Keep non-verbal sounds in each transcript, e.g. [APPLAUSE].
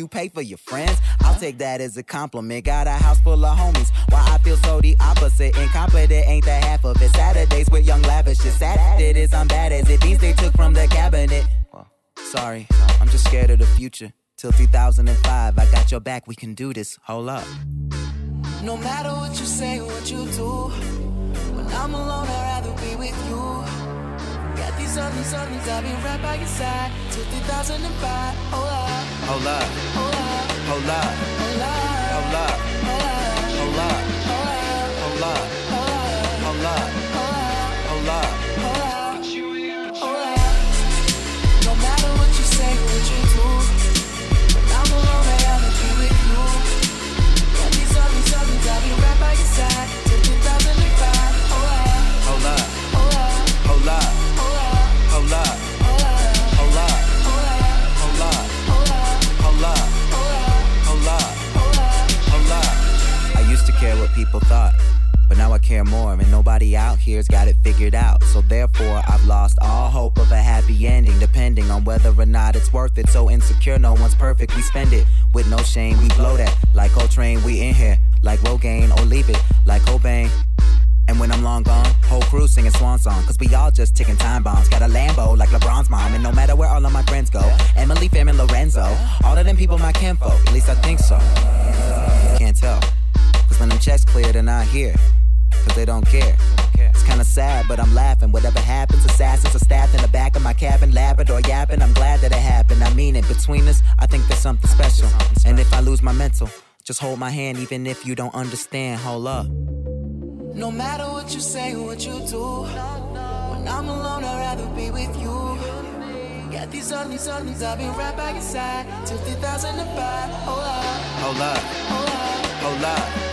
you pay for your friends. I'll take that as a compliment. Got a house full of homies. Why I feel so the opposite. Incompetent ain't the half of it. Saturdays with young lavish. It's sad it is. I'm bad as it. These they took from the cabinet. Sorry, I'm just scared of the future. Till 2005, I got your back, we can do this. Hold up. No matter what you say, or what you do, when I'm alone, I'd rather be with you. Got these other songs, I'll be right by your side. Till 2005. Hold up, Hold up, hold up, hold up, hold up, care what people thought. But now I care more, and nobody out here's got it figured out. So therefore, I've lost all hope of a happy ending, depending on whether or not it's worth it. So insecure, no one's perfect. We spend it with no shame. We blow that like Coltrane. We in here like Rogaine, or leave it like Cobain. And when I'm long gone, whole crew singing swan song. Cause we all just ticking time bombs. Got a Lambo like LeBron's mom. And no matter where all of my friends go, Emily, Fam, and Lorenzo, all of them people my kinfolk. At least I think so. Can't tell. When them checks clear, they're not here. Cause they don't care. It's kinda sad, but I'm laughing. Whatever happens, assassins are stabbed in the back of my cabin, Labrador yapping. I'm glad that it happened. I mean it. Between us, I think there's something special. And if I lose my mental, just hold my hand, even if you don't understand. Hold up. No matter what you say, or what you do, when I'm alone, I'd rather be with you. Got these other songs, I'll be right by your side till 2005. Hold up, Hold up. hold up, Hold up.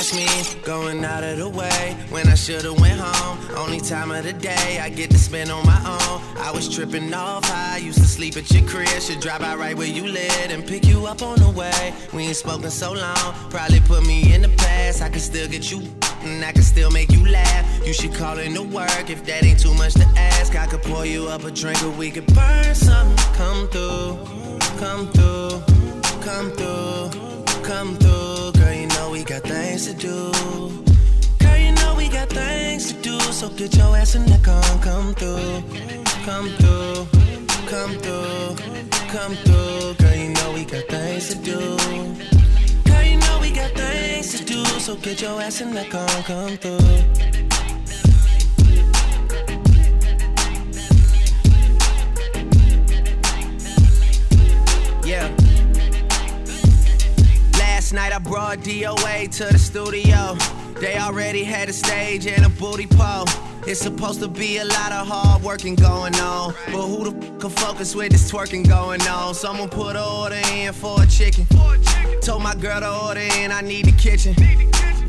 Watch me going out of the way when I should've went home. Only time of the day I get to spend on my own. I was tripping off high, used to sleep at your crib. Should drive out right where you live and pick you up on the way. We ain't spoken so long, probably put me in the past. I can still get you. And I can still make you laugh. You should call in to work if that ain't too much to ask. I could pour you up a drink or we could burn something. Come through, come through, come through, come through. Girl, you know we got things to do. Girl, you know we got things to do. So get your ass in the car come through, come through, come through, come through. Girl, you know we got things to do. So get your ass in the car and come through. Yeah. Last night I brought DOA to the studio. They already had a stage and a booty pole. It's supposed to be a lot of hard working going on. But who the f can focus with this twerking going on? Someone put order in for a chicken. Told my girl to order in, I need the kitchen.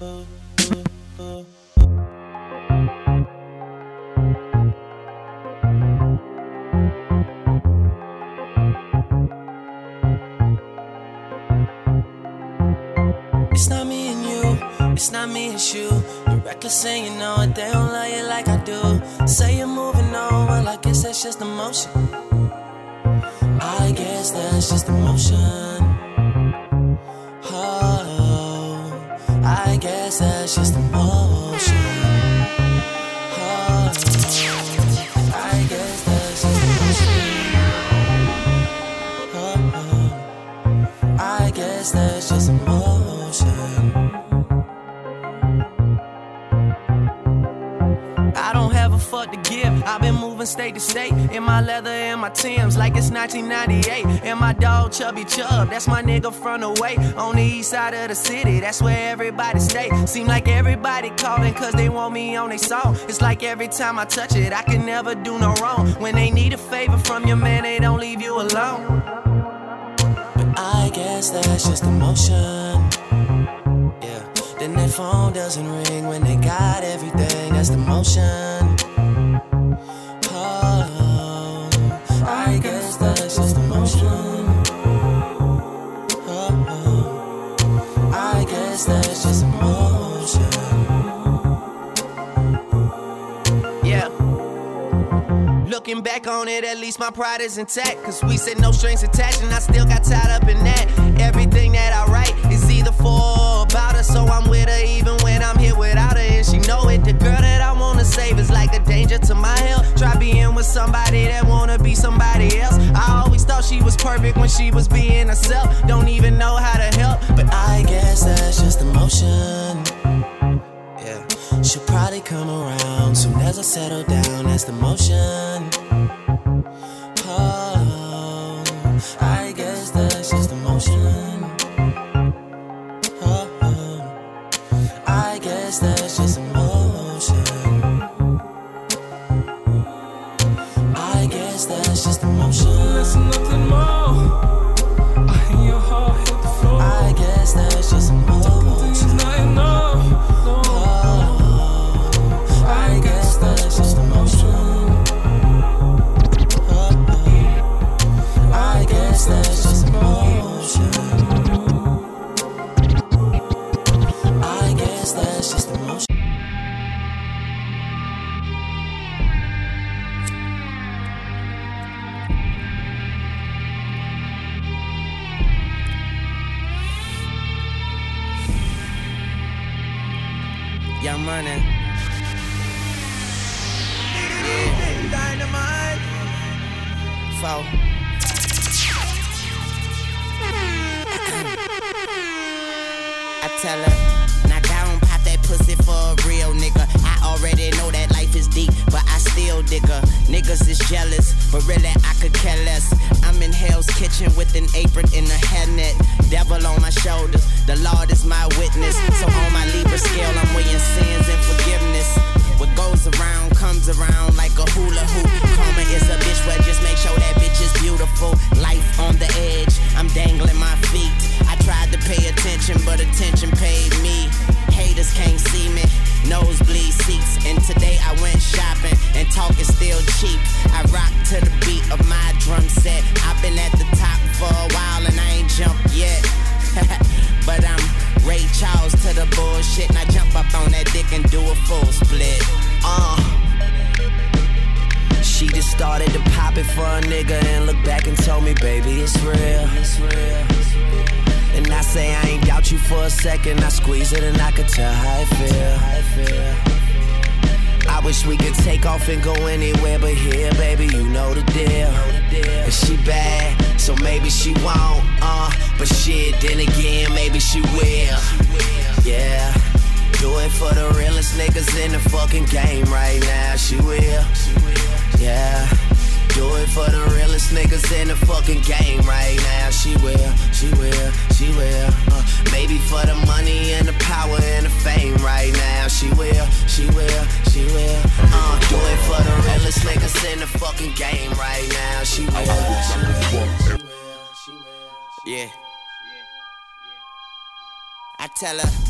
It's not me and you, it's not me and you. You're reckless and you know it, they don't love you like I do. Say you're moving on, well, I guess that's just emotion. I guess that's just emotion. I guess that's just state in my leather and my Timbs like it's 1998. And my dog Chubby Chub, that's my nigga from the way on the east side of the city. That's where everybody stay. Seem like everybody calling cause they want me on their song. It's like every time I touch it, I can never do no wrong. When they need a favor from your man, they don't leave you alone. But I guess that's just emotion. Yeah. Then their phone doesn't ring when they got everything. That's the motion. Looking back on it, at least my pride is intact. Cause we said no strings attached, and I still got tied up in that. Everything that I write is either for or about her, so I'm with her even when I'm here without her. And she know it. The girl that I wanna save is like a danger to my health. Try being with somebody that wanna be somebody else. I always thought she was perfect when she was being herself. Don't even know how to help, but I guess that's just emotion. She'll probably come around soon as I settle down. That's the motion. Oh, I guess that's just emotion. Oh, Already know that life is deep, but I still dig her. Niggas is jealous, but really I could care less. I'm in Hell's Kitchen with an apron and a hairnet. Devil on my shoulders, the Lord is my witness. So on my Libra scale, I'm weighing sins and forgiveness. What goes around comes around like a hula hoop. Karma is a bitch, well just make sure that bitch is beautiful. Life on the edge, I'm dangling my feet. I tried to pay attention, but attention paid me. Haters can't see me, nosebleed seats. And today I went shopping, and talk is still cheap. I rock to the beat of my drum set. I've been at the top for a while, and I ain't jumped yet. [LAUGHS] but I'm Ray Charles to the bullshit, and I jump up on that dick and do a full split. Uh. She just started to pop it for a nigga and look back and told me, baby, it's real. It's real. And I say I ain't doubt you for a second. I squeeze it and I could tell how I feel. I wish we could take off and go anywhere but here, baby, you know the deal. And she bad, so maybe she won't, uh. But shit, then again, maybe she will. Yeah. Do it for the realest niggas in the fucking game right now. She will. Yeah. Do it for the realest niggas in the fucking game right now. She will, she will, she will. Uh, maybe for the money and the power and the fame right now. She will, she will, she will. Uh, do it for the realest niggas in the fucking game right now. She will. She will, she will, she will. Yeah. I tell her,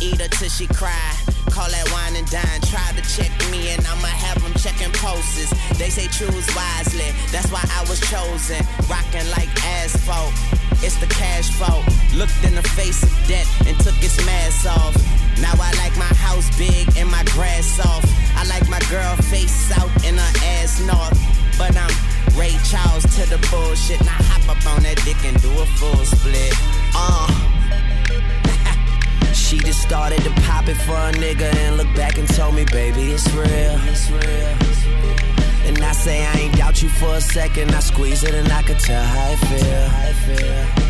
Eat her till she cry. Call that wine and dine. Try to check me and I'ma have them checking pulses. They say choose wisely, that's why I was chosen. Rocking like asphalt, it's the cash fault. Looked in the face of death and took its mask off. Now I like my house big and my grass soft. I like my girl face south and her ass north. But I'm Ray Charles to the bullshit. Now hop up on that dick and do a full split. Uh. She just started to pop it for a nigga and look back and told me, baby, it's real. It's real. And I say I ain't doubt you for a second. I squeeze it and I could tell how it feel.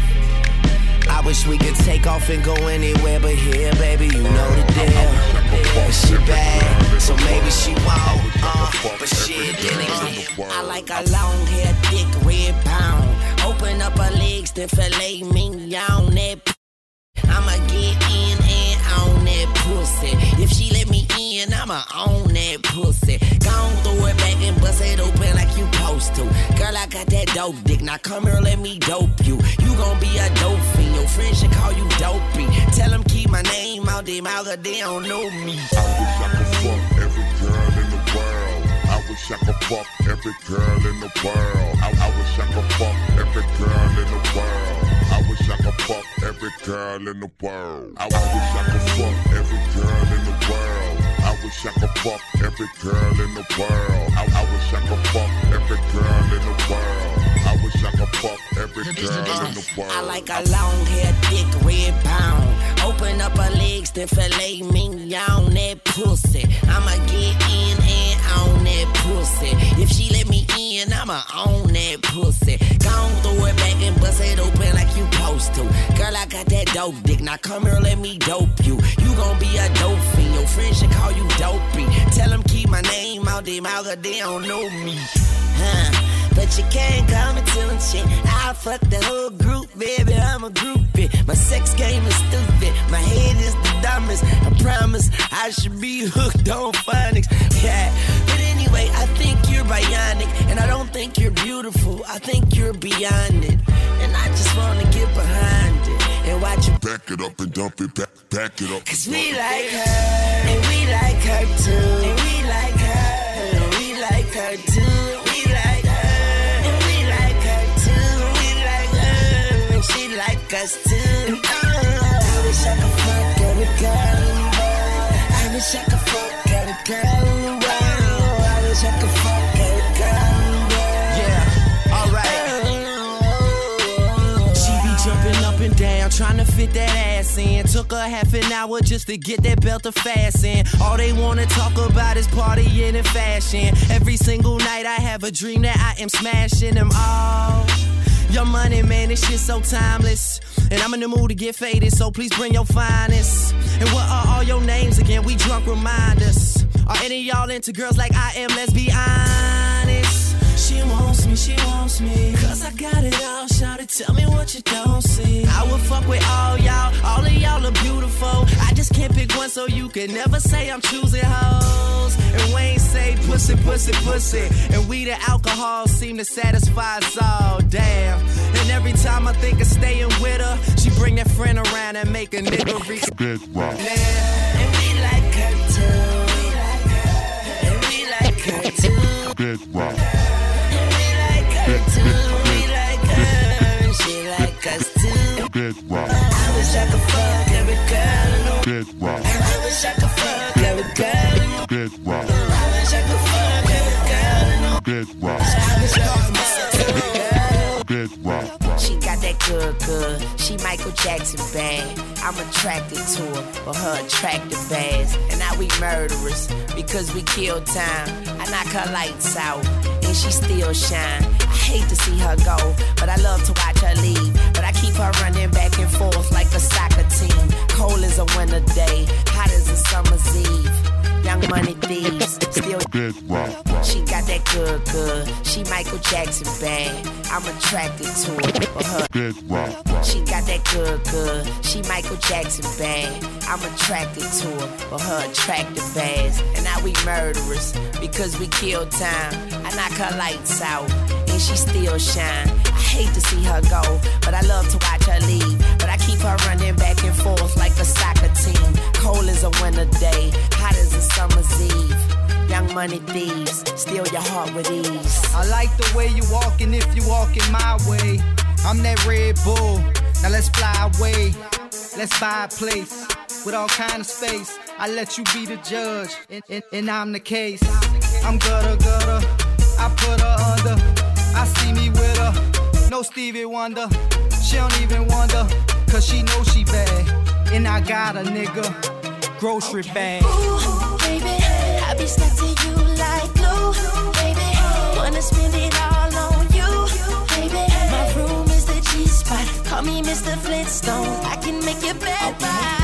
I wish we could take off and go anywhere but here, baby. You know the deal. But she bad, so maybe she won't. Uh, but shit, then again, I like a long hair, thick red pound. Open up her legs, then fillet me own that pussy. Gon' throw it back and bust it open like you supposed to. Girl, I got that dope dick. Now come here, let me dope you. You gon' be a dope fiend. Your friends should call you dopey. Tell them keep my name out their mouth, 'cause they don't know me. I wish I could fuck every girl in the world. I wish I could fuck every girl in the world. I, I wish I could fuck every girl in the world. I wish I could fuck every girl in the world. I, I wish I could fuck every girl in the world. I wish I could fuck every girl in the world. I, I wish I could fuck every girl in the world. I wish I could fuck every girl in the world. I like a long hair, thick red pound. Open up her legs, then fillet me on that pussy. I'ma get in and on that pussy. If she let me in, I'ma own that pussy. Gon' throw it back and bust it open like you supposed to. Girl, I got that dope dick. Now come here, let me dope you. You gon' be a dope fiend. Your friends should call you dopey. Tell them keep my name out their mouth, 'cause they don't know me. Huh? But you can't come and tell them shit. I fuck the whole group, baby. I'm a groupie. My sex game is stupid. My head is the dumbest. I promise I should be hooked on phonics. Yeah. But anyway, I think you're bionic. And I don't think you're beautiful. I think you're beyond it. And I just wanna get behind it. And watch you Back it up and dump it back, back it up. Cause we like her, and we like her too. And we like her, and we like her too. We like her, and we like her too. We like her, and she like us too. Oh, I wish I could fuck every girl world. I wish I could and down, trying to fit that ass in. Took a half an hour just to get that belt to fasten. All they wanna talk about is partying and fashion. Every single night I have a dream that I am smashing them all. Your money, man, this shit so timeless. And I'm in the mood to get faded, so please bring your finest. And what are all your names again? We drunk, remind us. Are any y'all into girls like I am? Let's be honest. She wants me, she wants me. Cause I got it all, shout it, tell me what you don't see. I would fuck with all y'all, all of y'all are beautiful. I just can't pick one, so you can never say I'm choosing hoes. And Wayne say pussy, pussy, pussy. And we the alcohol seem to satisfy us all, damn. And every time I think of staying with her, she bring that friend around and make a nigga reach. Bed rock. And we like her too. We like her. And we like her too. Bed wish I could fuck every girl in the Bedrock. I wish I could fuck every girl in the Bedrock. I wish I could fuck every girl. Bed rock. She got that good, good. She Michael Jackson bad. I'm attracted to her for her attractive ass. And now we murderers because we kill time. I knock her lights out and she still shine. I hate to see her go, but I love to watch her leave. But I keep her running back and forth like a soccer team. Cold as a winter day, hot as summer's eve. Young money thieves, still Bed rock. she got that good, good. She Michael Jackson bad. I'm attracted to her. But her rock. she got that good, good. She Michael Jackson bad. I'm attracted to her for her attractive ass. And now we murderers because we kill time. I knock her lights out and she still shine. I hate to see her go, but I love to watch her leave. Keep her running back and forth like a soccer team. Cold as a winter day, hot as a summer's eve. Young money thieves, steal your heart with ease. I like the way you walking if you walking my way. I'm that Red Bull. Now let's fly away. Let's buy a place with all kind of space. I let you be the judge, and, and, and I'm the case. I'm gutter gutter. I put her under. I see me with her. No Stevie Wonder. She don't even wonder, cause she knows she bad. And I got a nigga. Grocery bag. Ooh, baby, I be stuck to you like glue, baby. Wanna spend it all on you, baby. My room is the G spot. Call me Mr. Flintstone. I can make your bed right.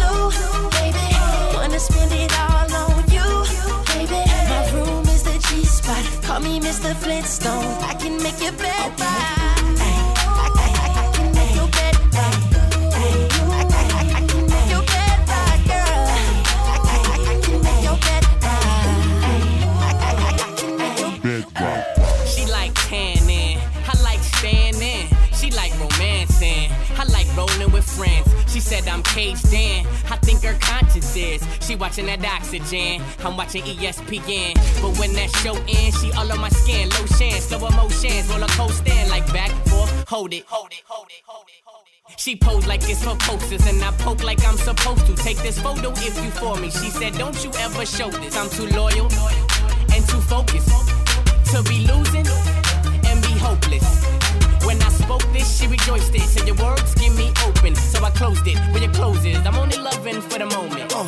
baby. Wanna spend it all on you, baby. My room is the G spot. Call me Mr. Flintstone. I can make your bed right. I, I, I, can make your bed. She like tanning, I like standing. She like romancing, I like rolling with friends. She said I'm caged in, Think her conscience is. She watching that oxygen, I'm watching ESPN. But when that show ends, she all on my skin, lotion, slow emotions, roller coaster, like back forth, hold it, hold it, hold it, hold it, hold it. She pose like it's for posters, and I poke like I'm supposed to. Take this photo if you for me. She said, Don't you ever show this. I'm too loyal and too focused to be losing and hopeless. When I spoke this, she rejoiced it. Said your words give me open, so I closed it. Where your close is, I'm only loving for the moment. Uh,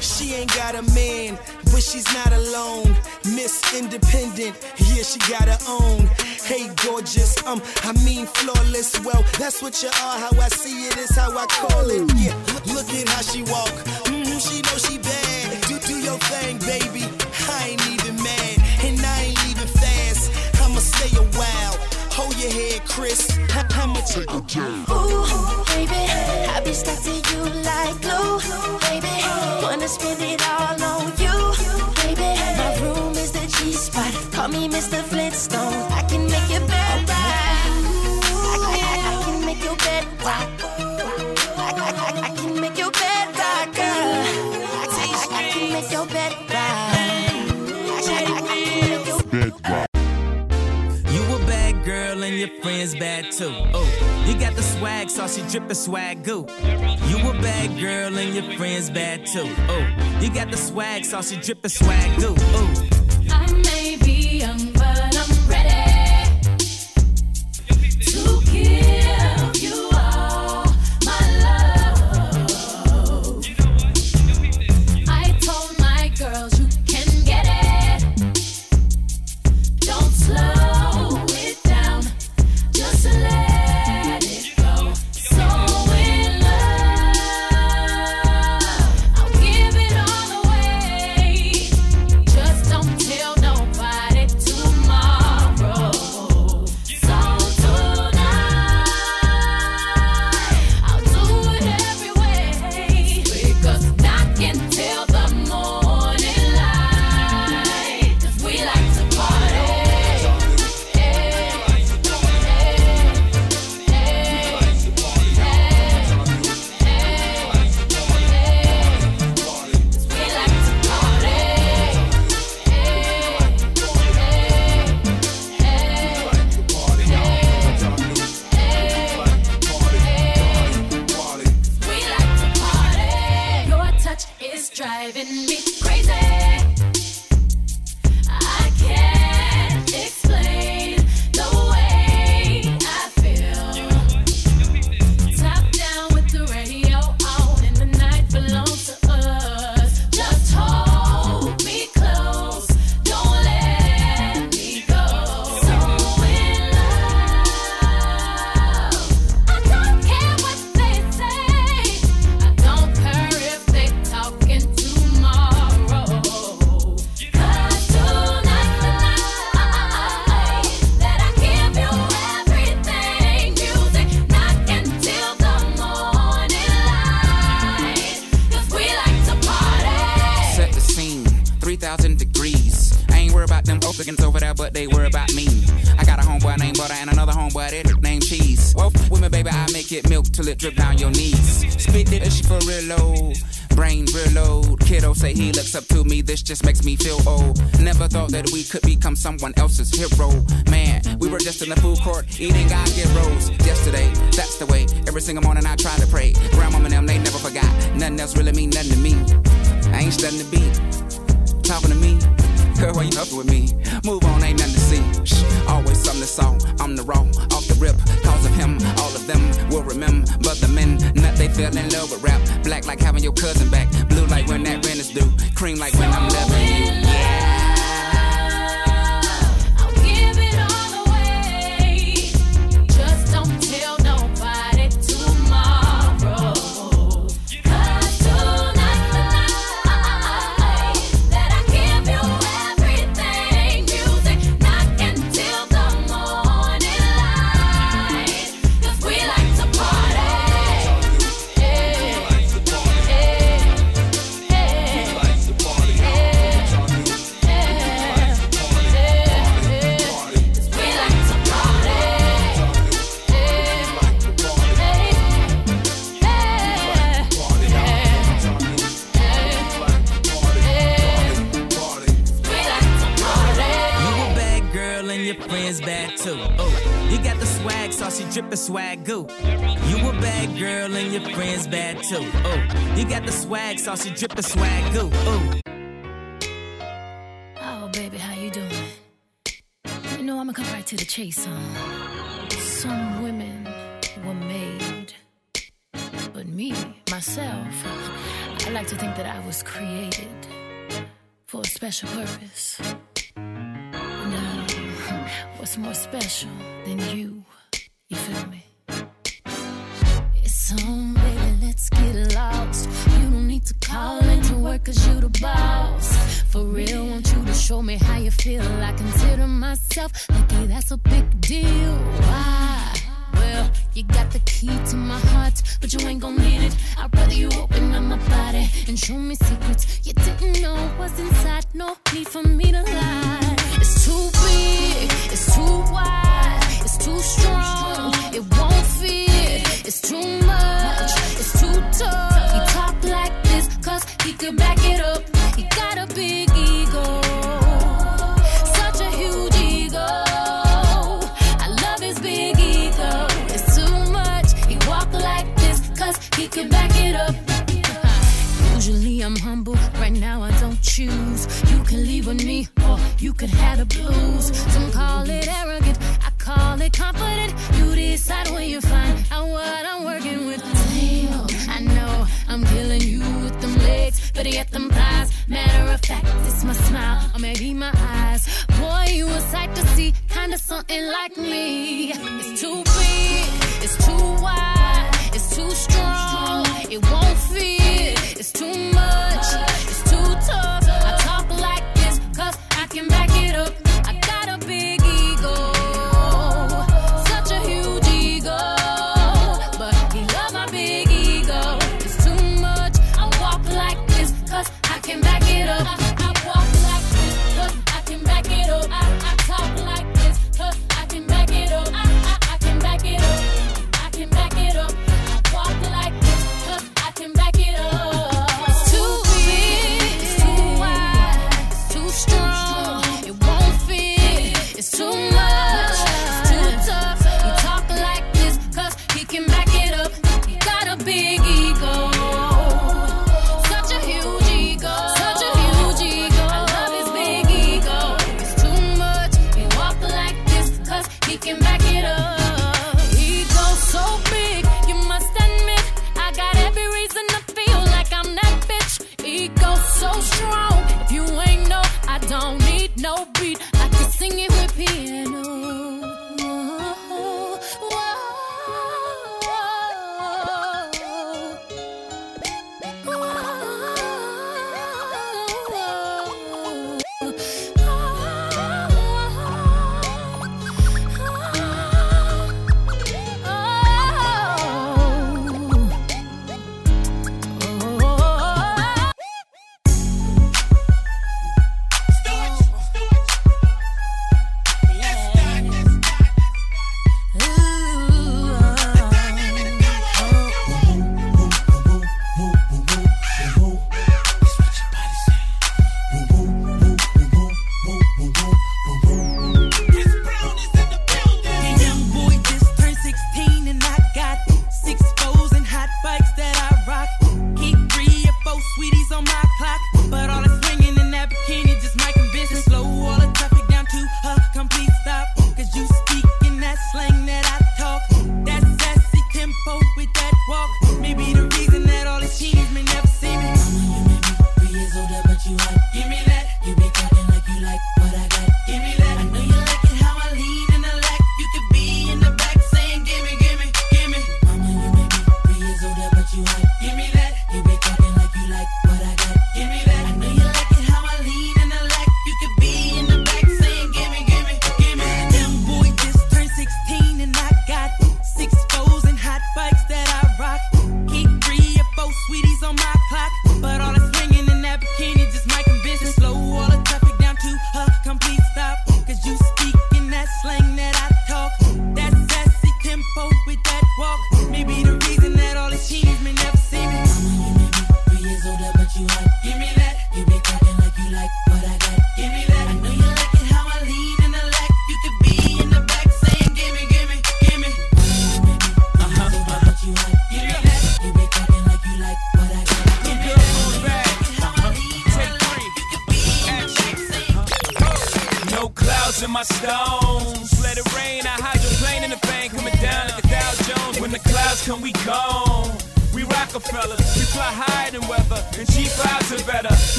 she ain't got a man, but she's not alone. Miss Independent, yeah, she got her own. Hey, gorgeous, um, I mean flawless. Well, that's what you are. How I see it is how I call it. Yeah, look, at how she walk. hmm she know she bad. Do do your thing, baby. I ain't even mad, and I ain't leaving fast. I'ma stay a while. Hold your head, Chris. How, how much? Ooh, baby, I be stuck to you like glue, baby. Wanna spend it all on you, baby. My room is the G spot. Call me Mr. Flintstone. I can make your bed your friends bad too. Oh, you got the swag sauce, you drippin' swag goo. You a bad girl and your friends bad too. Oh, you got the swag sauce, you drippin' swag goo. Oh. I may be young, but swag saucy drippin' swag goo. You a bad girl and your friends bad too. Oh, you got the swag saucy dripping swag goo. Oh. Oh, baby, how you doing? You know, I'm gonna come right to the chase, huh? Some women were made, but me, myself, I like to think that I was created for a special purpose. Now, [LAUGHS] what's more special than you? It's on, baby, let's get lost. You don't need to call into work cause you the boss. For real, want you to show me how you feel. I consider myself lucky, that's a big deal. Why? Well, you got the key to my heart, but you ain't gon' need it. I'd rather you open up my body and show me secrets you didn't know was inside. No need for me to lie. It's too big, it's too wide, too strong. It won't fit, it's too much, it's too tough. He talk like this, cause he could back it up. He got a big ego, such a huge ego. I love his big ego. It's too much. He walk like this, cause he can back it up. Usually I'm humble, right now I don't choose. You can leave with me, or you could have the blues. Some call it arrogant, call it confident. You decide when you find out what I'm working with. Damn, I know I'm killing you with them legs, but yet them thighs. Matter of fact, it's my smile, or maybe my eyes. Boy, you a sight to see, kinda something like me. It's too big, it's too wide, it's too strong, it won't fit. It's too much,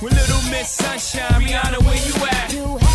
With little Miss Sunshine, Rihanna, where you at? You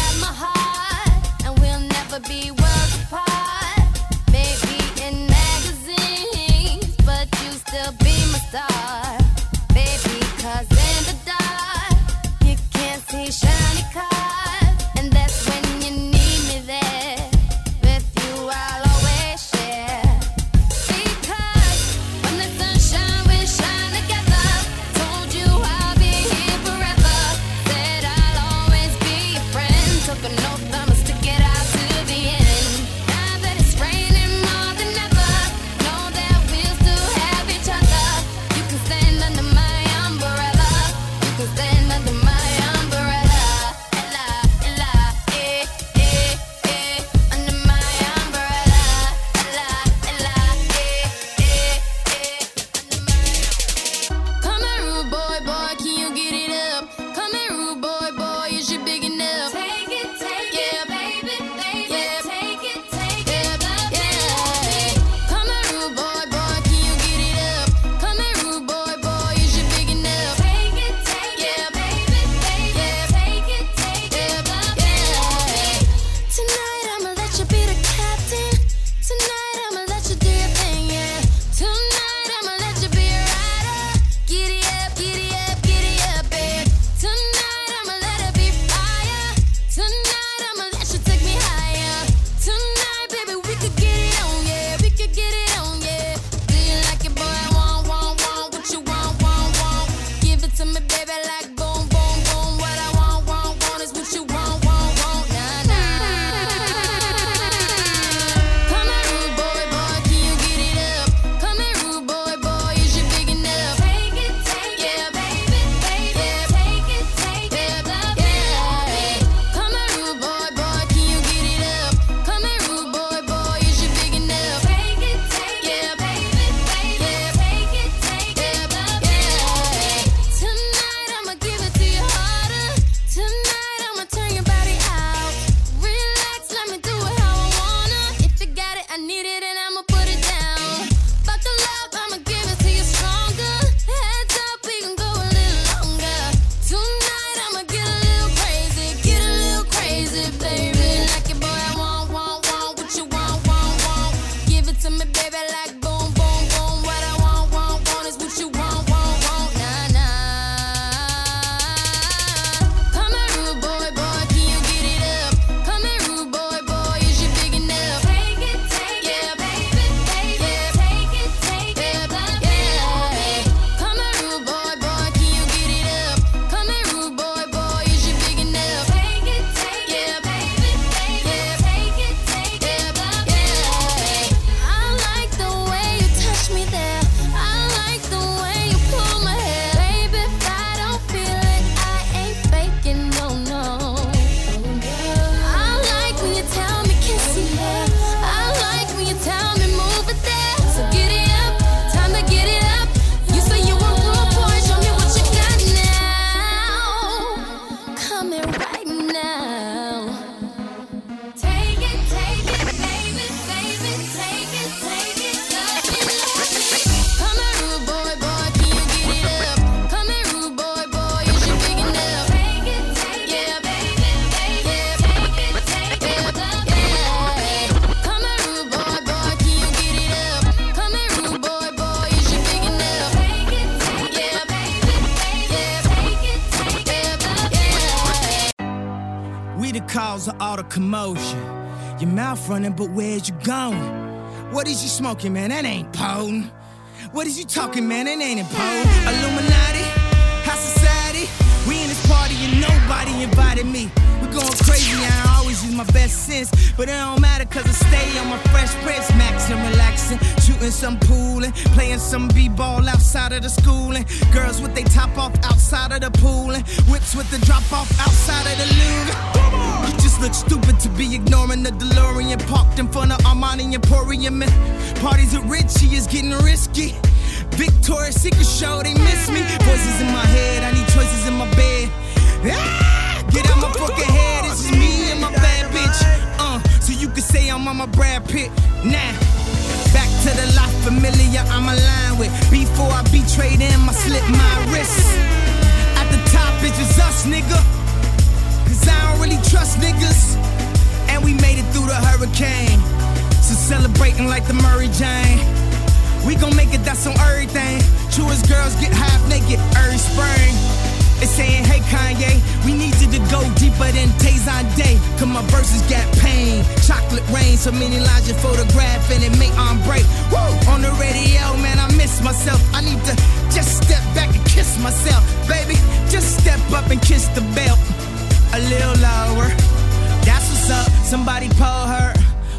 running, but where's you going? What is you smoking, man? That ain't potent. What is you talking, man? That ain't important. Illuminati, high society. We in this party and nobody invited me. We going crazy, I always use my best sense. But it don't matter, cause I stay on my fresh prince. Maxing, relaxing, shooting some pool and playing some b ball outside of the schooling. Girls with they top off outside of the pool. And whips with the drop off outside of the loo. Just look stupid to be ignoring the DeLorean parked in front of Armani Emporium. And parties at Richie is getting risky. Victoria's Secret show, they miss me. Voices in my head, I need choices in my bed. Ah, get out my fucking head, This is me and my bad bitch. Uh, so you could say I'm on my Brad Pitt. Now, nah. back to the life familiar I'm aligned with. Before I betrayed him, I slipped my wrist. At the top, it's just us, nigga. Cause I don't really trust niggas. And we made it through the hurricane. So celebrating like the Murray Jane. We gon' make it, that's on everything. True as girls get half naked early spring. It's saying, hey Kanye, we need you to go deeper than Tazan Day. Cause my verses got pain. Chocolate rain, so many lines you photograph and it may on break. Woo! On the radio, man, I miss myself. I need to just step back and kiss myself. Baby, just step up and kiss the bell a little lower. That's what's up. Somebody pour her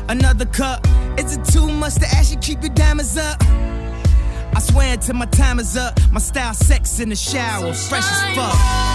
another cup. Is it too much to ask you keep your diamonds up? I swear until my time is up, my style sex in the shower, fresh as fuck.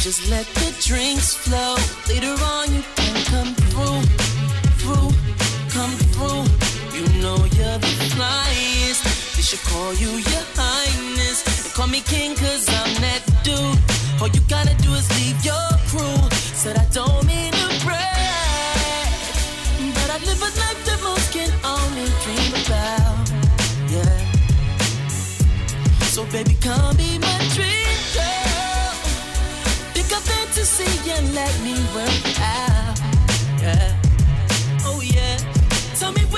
just let the drinks flow. Later on, you can come through, through, come through. You know you're the flyest. They should call you your highness. They call me king, cause I'm that dude. All you gotta do is leave your crew. Said I don't mean to brag, but I live a life that most can only dream about. Yeah. So baby, come be my to see and let me work out. Yeah. Oh yeah. Tell me. what.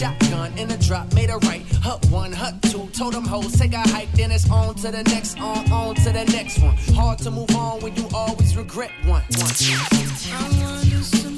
Shotgun in a drop, made a right. Hut one, hut two, told them hoes, take a hike, then it's on to the next, on, on to the next one. Hard to move on when you always regret one. one.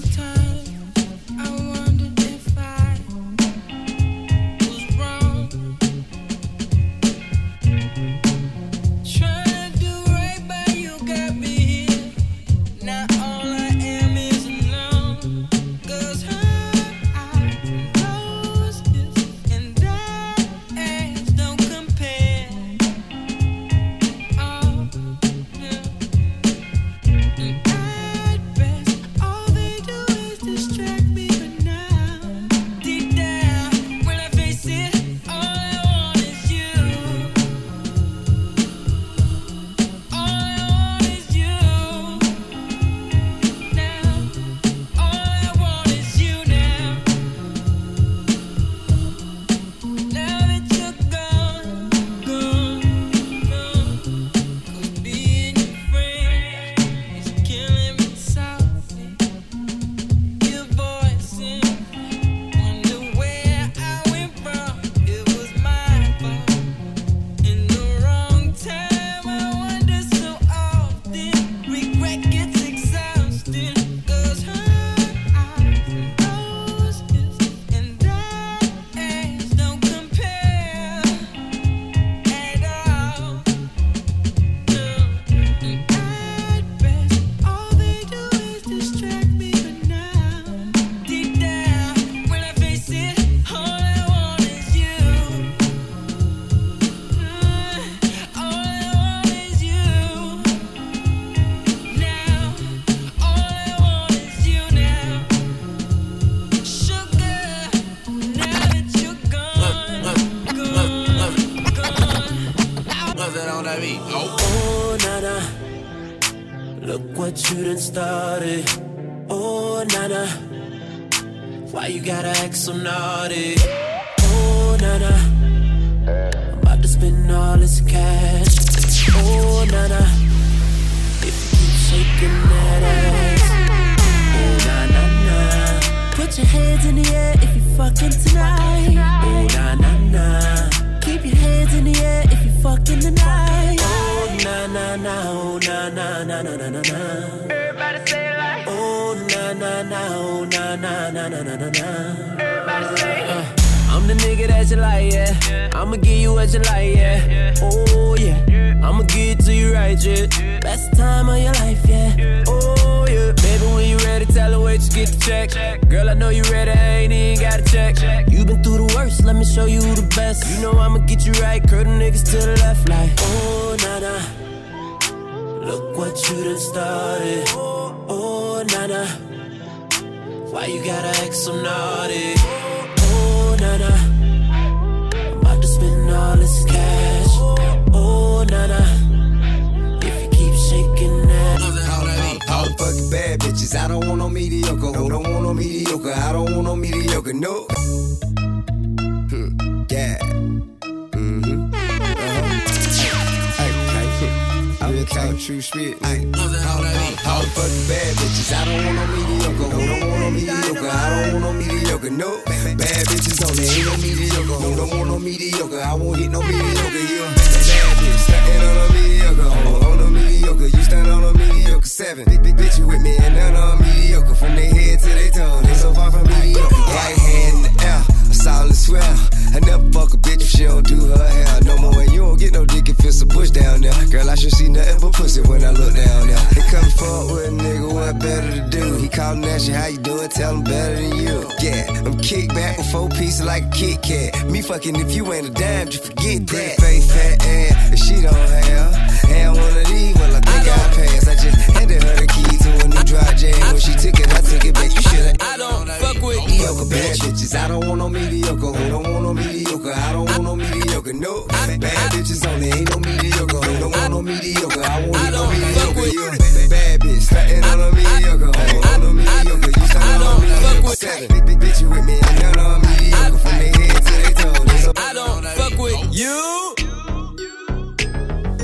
Better to do? He callin' at you, how you doing? Tell him better than you. Yeah, I'm kick back with four pieces like a Kit Kat. Me fucking if you ain't a dime, just forget that. Face fat ass, if she don't have. And one of these, well, I I, just handed her the key to a new dry jam. When she took it, I took it back. You should've. I don't fuck with mediocre bad bitches. I don't want no mediocre. Who don't want no mediocre? I don't want no mediocre. No bad bitches only. Ain't no mediocre. Who don't want no mediocre? I want no mediocre. You bad bitch stunting on a mediocre. Who on no mediocre? You stunting on a mediocre. Seven big bitch with me and none on mediocre. From their head to their toes. I don't fuck with you.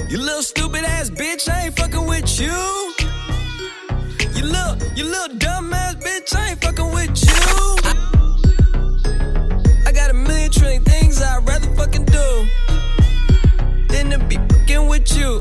You little stupid ass bitch, I ain't fucking with you. You little, you little dumb ass bitch, I ain't fucking with you. I got a million trillion things I'd rather fucking do than to be fucking with you.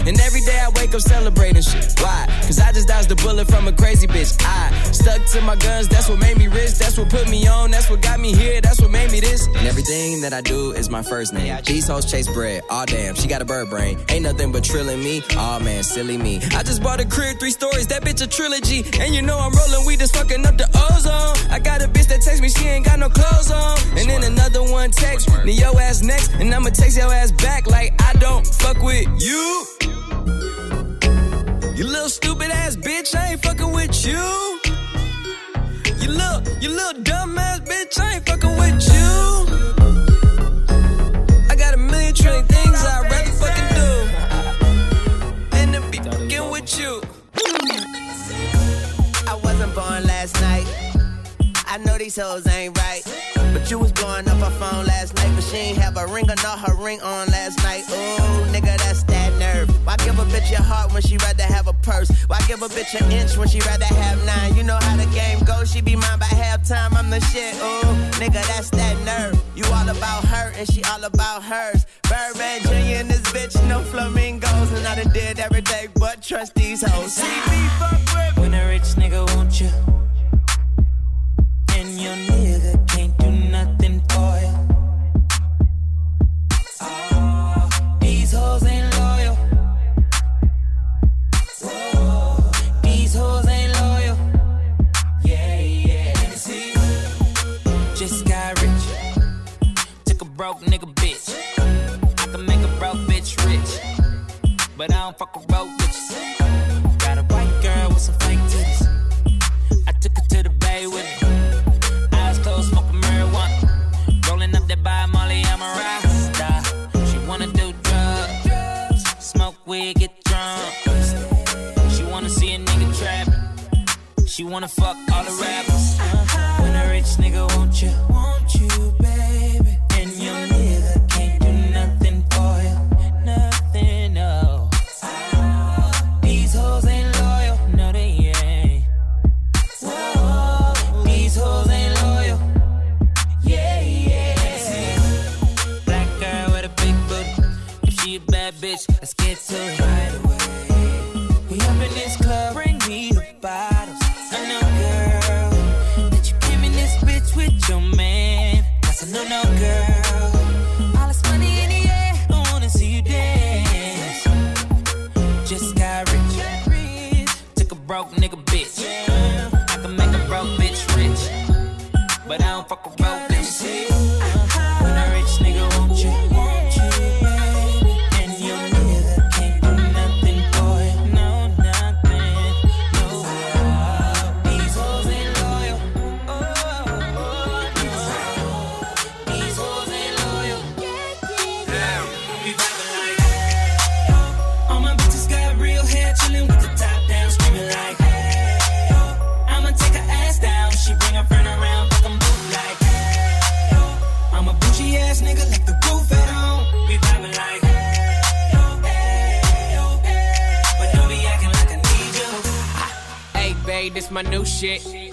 and every day I wake up celebrating shit. Why? Cause I just dodged a bullet from a crazy bitch. I stuck to my guns, that's what made me rich. That's what put me on, that's what got me here, that's what made me this. And everything that I do is my first name. These hoes chase bread. Aw, damn, she got a bird brain. Ain't nothing but trilling me. Aw, man, silly me. I just bought a crib, three stories, that bitch a trilogy. And you know I'm rolling, we just fucking up the ozone. I got a bitch that text me, she ain't got no clothes on. And then another one text me, yo ass next. And I'ma text your ass back like I don't fuck with you. You little stupid ass bitch, I ain't fucking with you. You little, you little dumb ass bitch, I ain't fucking with you. I got a million trillion things I'd rather fucking do than to be fucking with you. I wasn't born last night. I know these hoes ain't right. But you was blowing up her phone last night, but she ain't have a ring or not her ring on last night. Ooh, nigga, that's that. Why give a bitch your heart when she rather have a purse? Why give a bitch an inch when she rather have nine? You know how the game goes, she be mine by halftime. I'm the shit, ooh, nigga, that's that nerve. You all about her and she all about hers. Birdman Jr. and this bitch, no flamingos. And I done did everything but trust these hoes. See me fuck with When a rich nigga want you, and your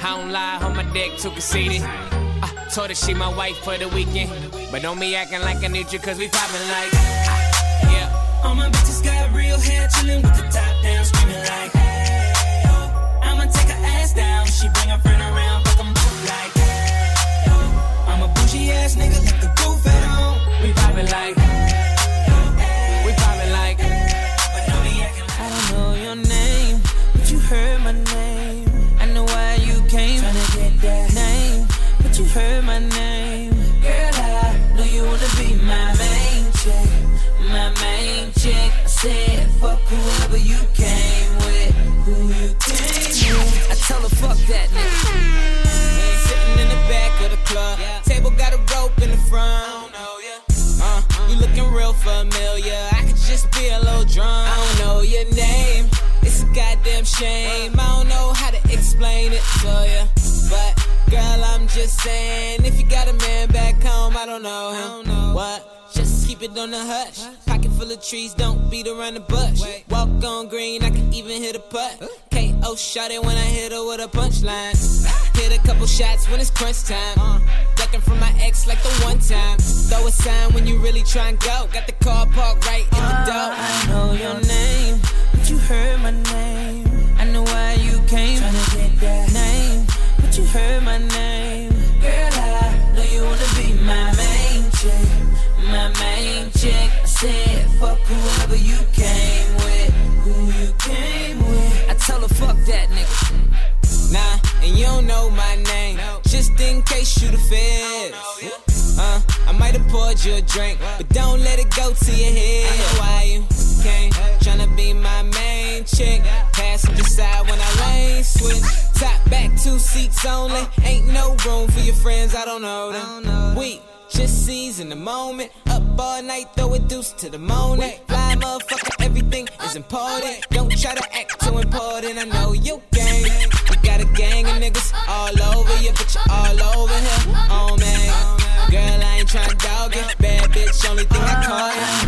I don't lie, on my dick too conceited. I told her she my wife for the weekend. But don't be acting like I need you, cause we poppin' like. ah, Yeah. All my bitches got real hair, chillin' with the top down, screaming like, shame. I don't know how to explain it to ya. But girl, I'm just saying, if you got a man back home, I don't know him. What? Just keep it on the hush. Pocket full of trees, don't beat around the bush. Walk on green, I can even hit a putt. KO shot it when I hit her with a punchline. Hit a couple shots when it's crunch time. Ducking from my ex like the one time. Throw a sign when you really try and go. Got the car parked right in the door. I know your name, but you heard my name. Know why you came. Tryna get that name, but you heard my name. Girl, I know you wanna be my main chick, my main chick. I said, fuck whoever you came with, who you came with. I tell her fuck that nigga. Nah, and you don't know my name. Just in case you the feds. Uh, I might have poured you a drink, but don't let it go to your head. I know why you came. Tryna be my main chick. Passenger side when I lane switch. Top back, two seats only. Ain't no room for your friends, I don't know them. We just seize in the moment. Up all night, throw a deuce to the morning. Fly motherfucker, everything is important. Don't try to act too important. I know you gang. We got a gang of niggas all over you, but you all over here. Oh man. Girl, I ain't tryna dog it. Bad bitch, only thing I call you.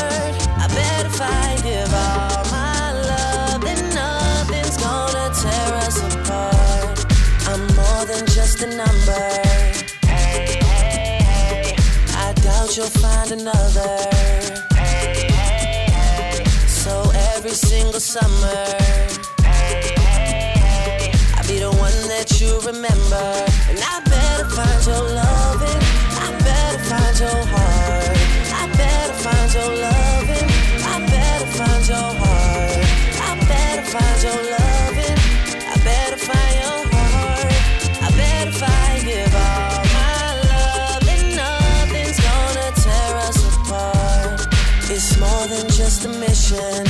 You'll find another. Hey, hey, hey. So every single summer. I'll be the one that you remember. And I better find your loving. I better find your heart. I better find your loving. Just.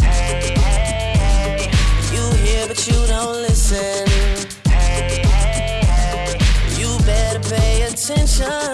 Hey, hey, hey. You hear but you don't listen. Hey, hey, hey. You better pay attention.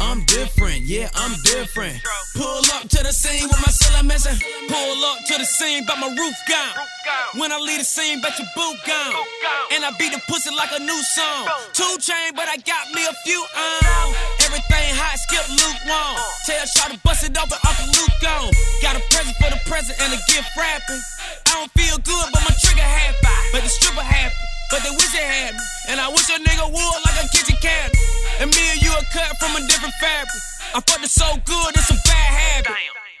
I'm different, yeah, I'm different. Pull up to the scene with my ceiling missing. Pull up to the scene, but my roof gone. When I leave the scene, bet your boot gone. And I beat the pussy like a new song. Two chain, but I got me a few on. Everything hot, skip lukewarm. Tell Shot to bust it open, Uncle Luke gone. Got a present for the present and a gift wrapping. I don't feel good, but my trigger happy. But the stripper happy. But they wish they had me. And I wish a nigga would like a kitchen cabinet. And me and you are cut from a different fabric. I fucked it so good, it's a bad habit.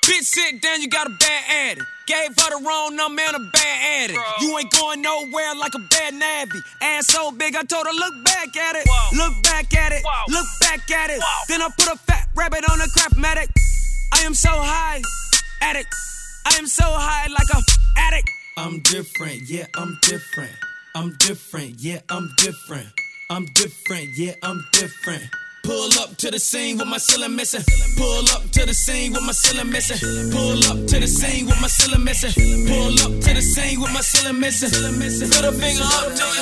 Bitch, sit down, you got a bad addict. Gave her the wrong number and a bad addict. You ain't going nowhere like a bad navvy. Ass so big, I told her, look back at it. Look back at it. Look back at it. Then I put a fat rabbit on a craftmatic. I am so high, addict. I am so high like a addict. I'm different, yeah, I'm different. I'm different, yeah, I'm different. I'm different, yeah, I'm different. Pull up to the scene with my ceiling missing. Pull up to the scene with my ceiling missing. Pull up to the scene with my ceiling missing. Pull up to the scene with my ceiling missing. Middle finger up to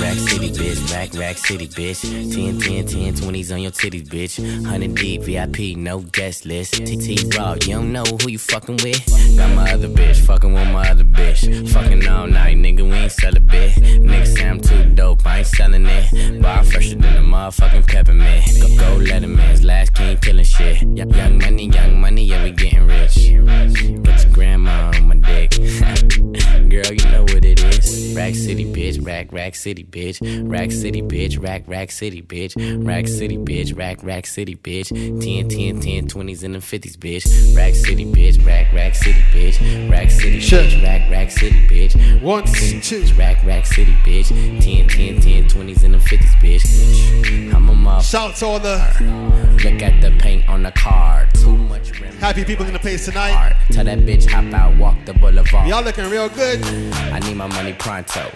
Rack City, bitch. Rack, rack city, bitch. 10, 10, 10, 20s on your titties, bitch. 100 deep, VIP, no guest list. TT Raw, you don't know who you fucking with. Got my other bitch, fucking with my other bitch. Fucking all night, nigga, we ain't sell a bit. Nigga say I'm too dope, I ain't selling it. Bar fresher than a motherfucking peppermint. Go, go Letterman's last king killing shit. Young money, young money, yeah, we getting rich. Get your grandma on my dick. [LAUGHS] Girl, you know what it is. Rack City, bitch. Rack, rack city, bitch. Rack City, bitch. Rack, rack city, bitch. Rack City, bitch. Rack, rack city, bitch. 10, 10, 10, 20s and the 50s, bitch. Rack City, bitch. Rack, rack city, bitch. Rack City, bitch. Rack, rack city, bitch. Once, two. Rack, rack city, bitch. 10, 10, 10, 20s and the 50s, bitch. I'm a motherfucker. Shout to all the. Look at the paint on the car. Too much Happy people in the place tonight. Tell that bitch hop out, walk the boulevard. Y'all looking real good. I need my money pronto.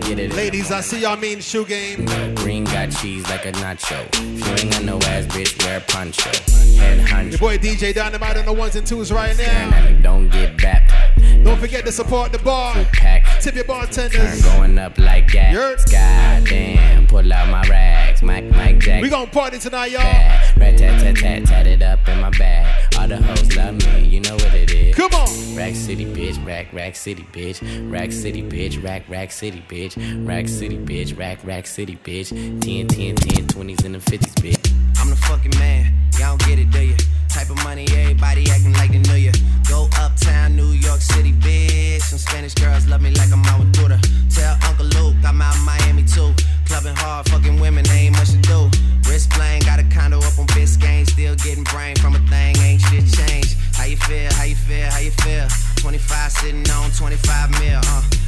Get it. Ladies, I see y'all mean shoe game. Green got cheese like a nacho. If you ain't got no ass, bitch, wear a poncho. Head Your boy DJ Dynamite on the ones and twos right now. Don't get back. Don't forget to support the bar. Pack. Tip your bartenders. Turn going up like gas. Goddamn, pull out my rags. Mike, Mike Jack. We gon' party tonight, y'all. Rat tat tat tat tat it up in my bag. All the hoes love me, you know what it is. Come on. Rack City, bitch, rack, rack city, bitch. Rack City, bitch, rack, rack city, bitch. Rack City, bitch, rack, rack city, bitch. 10, 10, 10, 20s and the 50s, bitch. I'm the fucking man. Y'all don't get it, do you? Type of money, everybody acting like they knew ya. Go uptown, New York City, bitch. Some Spanish girls love me like I'm Aventura. Tell Uncle Luke I'm out in Miami too. Clubbing hard, fucking women, ain't much to do. Wrist playing, got a condo up on Biscayne. Still getting brain from a thing, ain't shit changed. How you feel? How you feel? How you feel? 25 sitting on 25 mil. Uh,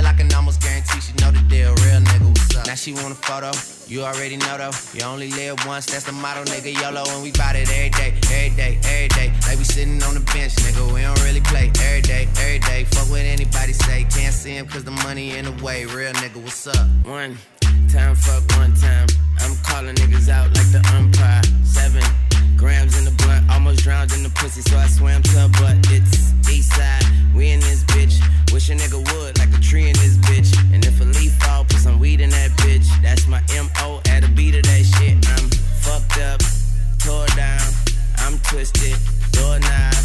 I can almost guarantee she know the deal. Real nigga, what's up? Now she want a photo. You already know though. You only live once, that's the motto, nigga. YOLO, and we bout it every day, every day, every day. Like we sitting on the bench, nigga. We don't really play every day, every day. Fuck what anybody say. Can't see him cause the money in the way. Real nigga, what's up? One time, fuck one time. I'm calling niggas out like the umpire. Seven grams in the blunt, almost drowned in the pussy, so I swam to her butt. It's east side, we in this bitch. Wish a nigga would, like a tree in this bitch. And if a leaf fall, put some weed in that bitch. That's my MO at a beat of that shit. I'm fucked up, tore down, I'm twisted, doorknob,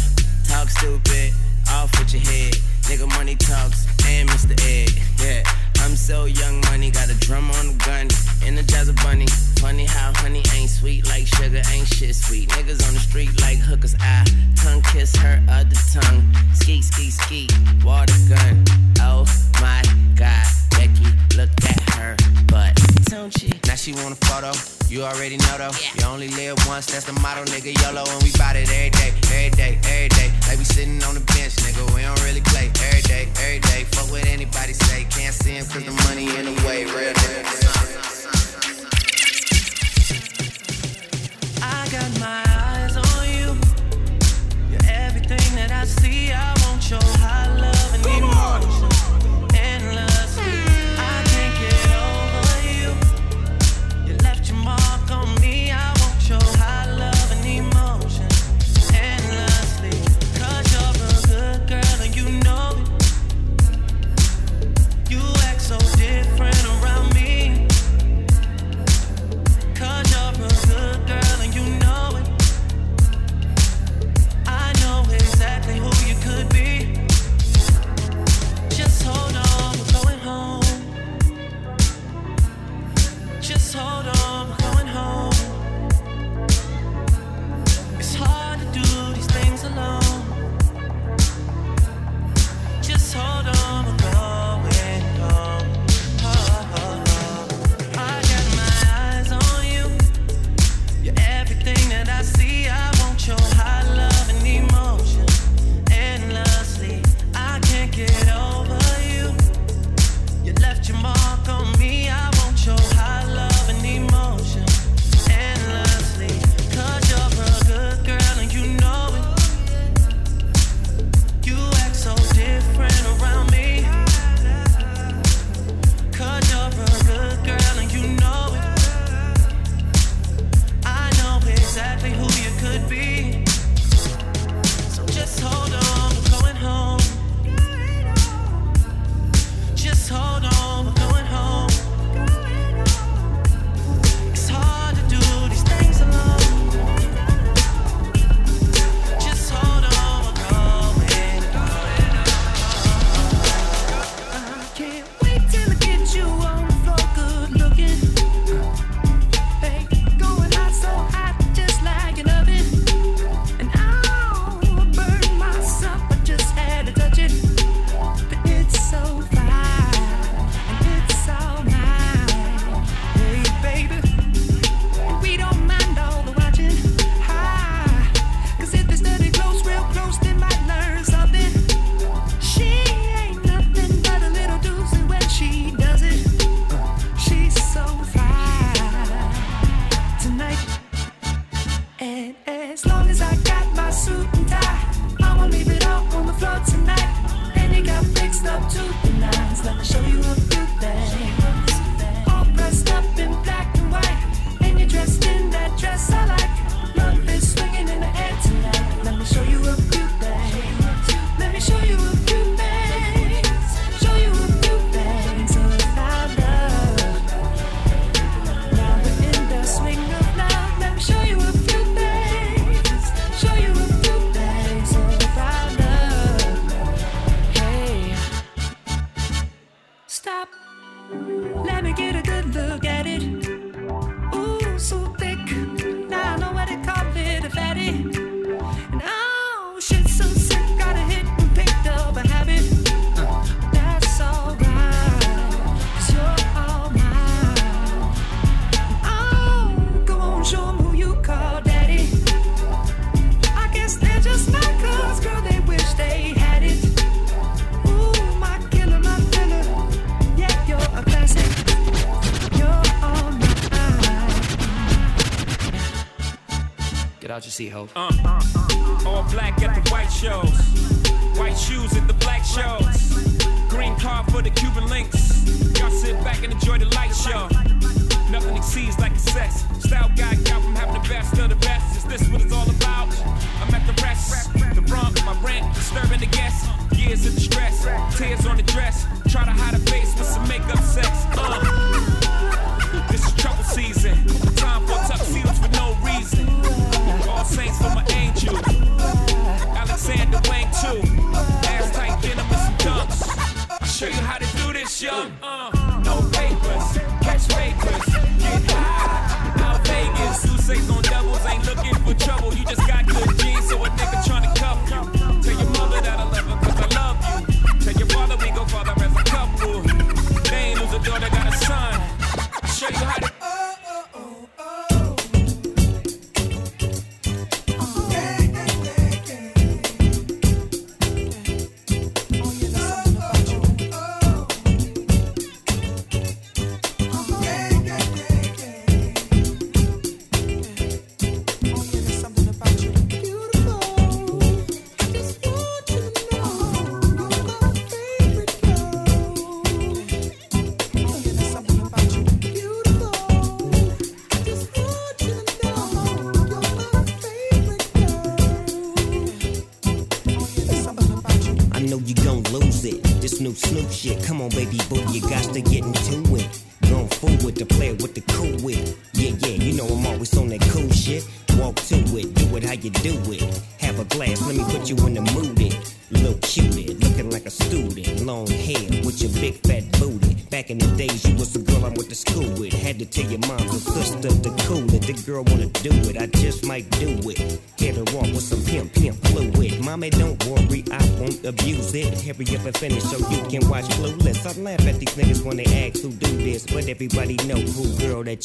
talk stupid, off with your head. Nigga money talks, and Mr. Ed, yeah. I'm so young, money got a drum on the gun, energize a bunny. Funny how honey ain't sweet like sugar, ain't shit sweet. Niggas on the street like hookers, I tongue kiss her other tongue. Ski, ski, ski, water gun. Oh my god, Becky, look at her butt. Don't she? Now she want a photo. You already know though. You only live once, that's the motto, nigga. YOLO, and we bout it every day, every day, every day. Like we sitting on the bench, nigga. We don't really play every day, every day. Fuck what anybody say. Can't see him cause the money in the way. Real nigga. I got my eyes on you. You're everything that I see. I want your high love and emotion. Endlessly, see, Hope. Uh, uh, uh, all black at the white shows, white shoes at the black shows.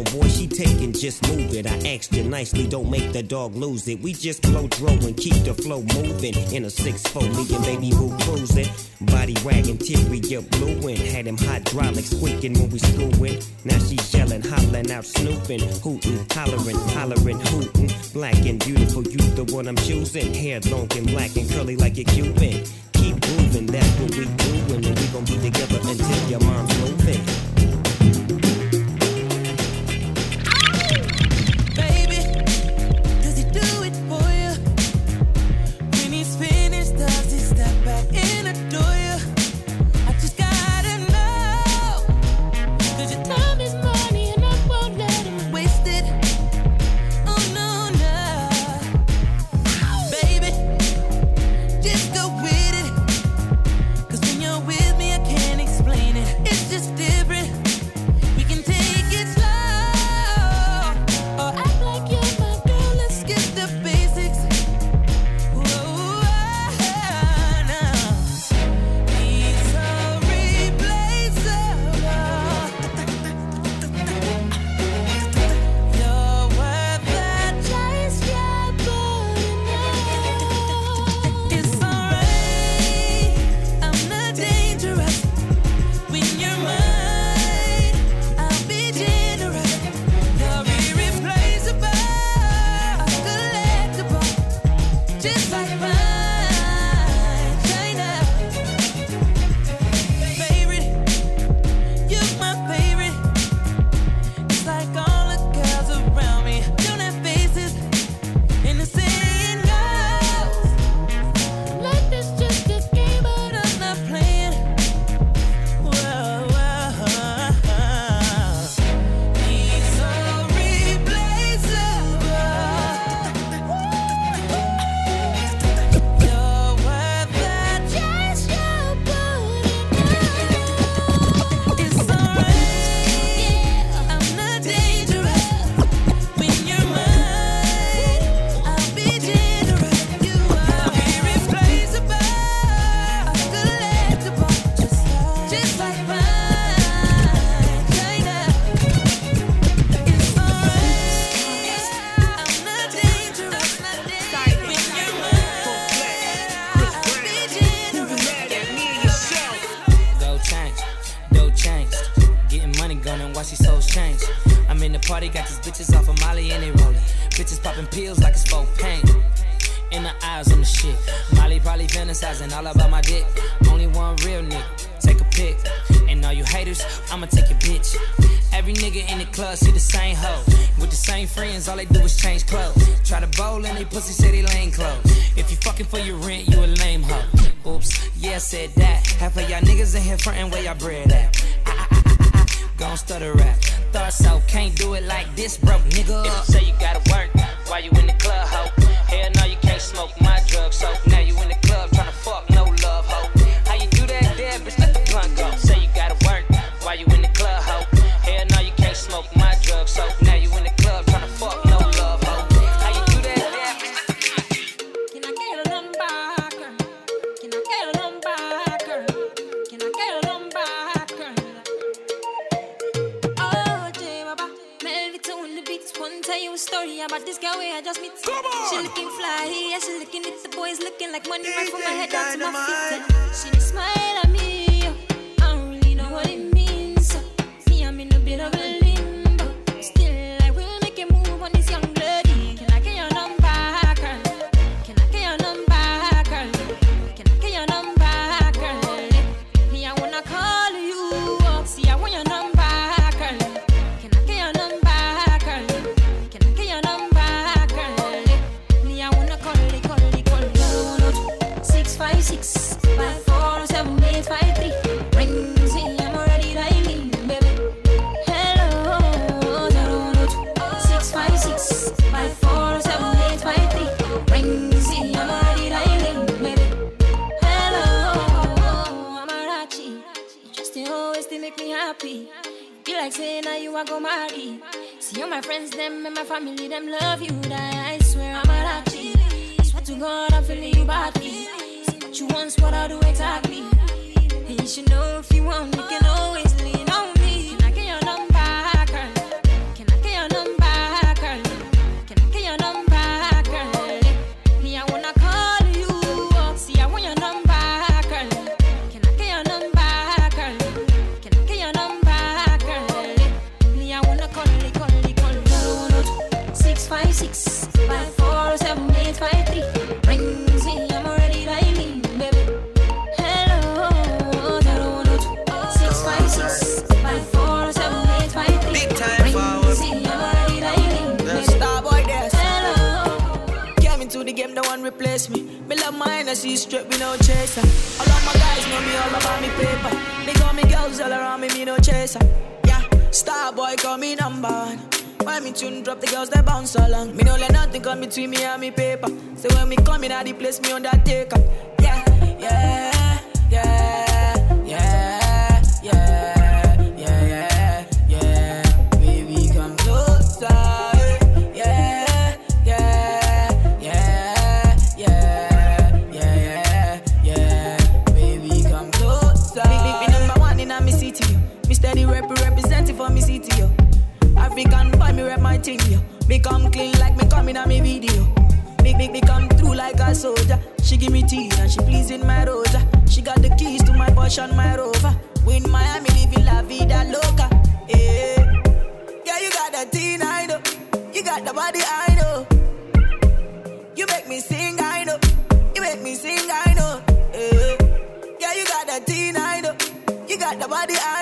boy, she taking, just move it. I asked you nicely, don't make the dog lose it. We just blow throw and keep the flow moving. In a 6-4, me and baby boo cruising. Body wagging, get blue and Had him hydraulic squeaking when we screwing. Now she yelling, hollering out, snooping, hooting, hollering, hollering, hooting. Black and beautiful, you the one I'm choosing. Hair long and black and curly like a Cuban. Keep moving, that's what we doing, and we gon' be together until your mom's moving. Popping pills like it's for pain. In the eyes on the shit. Molly probably fantasizing all about my dick. Only one real nigga. Take a pic. And all you haters, I'ma take your bitch. Every nigga in the club see the same hoe. With the same friends, all they do is change clothes. Try to bowl and they pussy say they lame clothes. If you fucking for your rent, you a lame hoe. Oops, yeah, I said that. Half of y'all niggas in here frontin' where y'all bread at. Ah, ah, ah, Gon' stutter rap. Thought so, can't do it like this, broke nigga. If you say you gotta work, why you in the club, ho? Hell no, you can't smoke my drugs, so now you in the my. Family, them love you. That I swear Amarachi. Swear to God, I'm feeling you badly. See what you want, what I do exactly. And you should know if you want, my straight, me no chaser. All of my guys know me all about me paper. They call me girls all around me, me no chaser. Yeah, star boy call me number one. Why me tune drop the girls that bounce along? Me no let nothing come between me and me paper. So when me come in, I the place me undertaker. Yeah, yeah, come clean like me coming on me video. Big, big come through like a soldier. She give me tea and she pleasing my rosa. She got the keys to my Porsche and my Rover. We in Miami living la vida loca. Yeah. Yeah, you got that teen, I know. You got the body, I know. You make me sing, I know. You make me sing, I know. Yeah, yeah you got that teen, I know. You got the body, I know.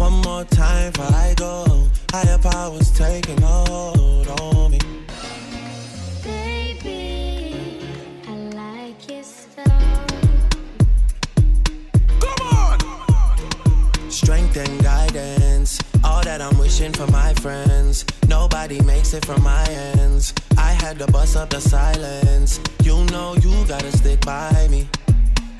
One more time before I go. Higher powers taking a hold on me. Baby, I like your style. Come on! Strength and guidance. All that I'm wishing for my friends. Nobody makes it from my ends. I had to bust up the silence. You know you gotta stick by me.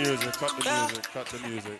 Music, cut the music, cut the music.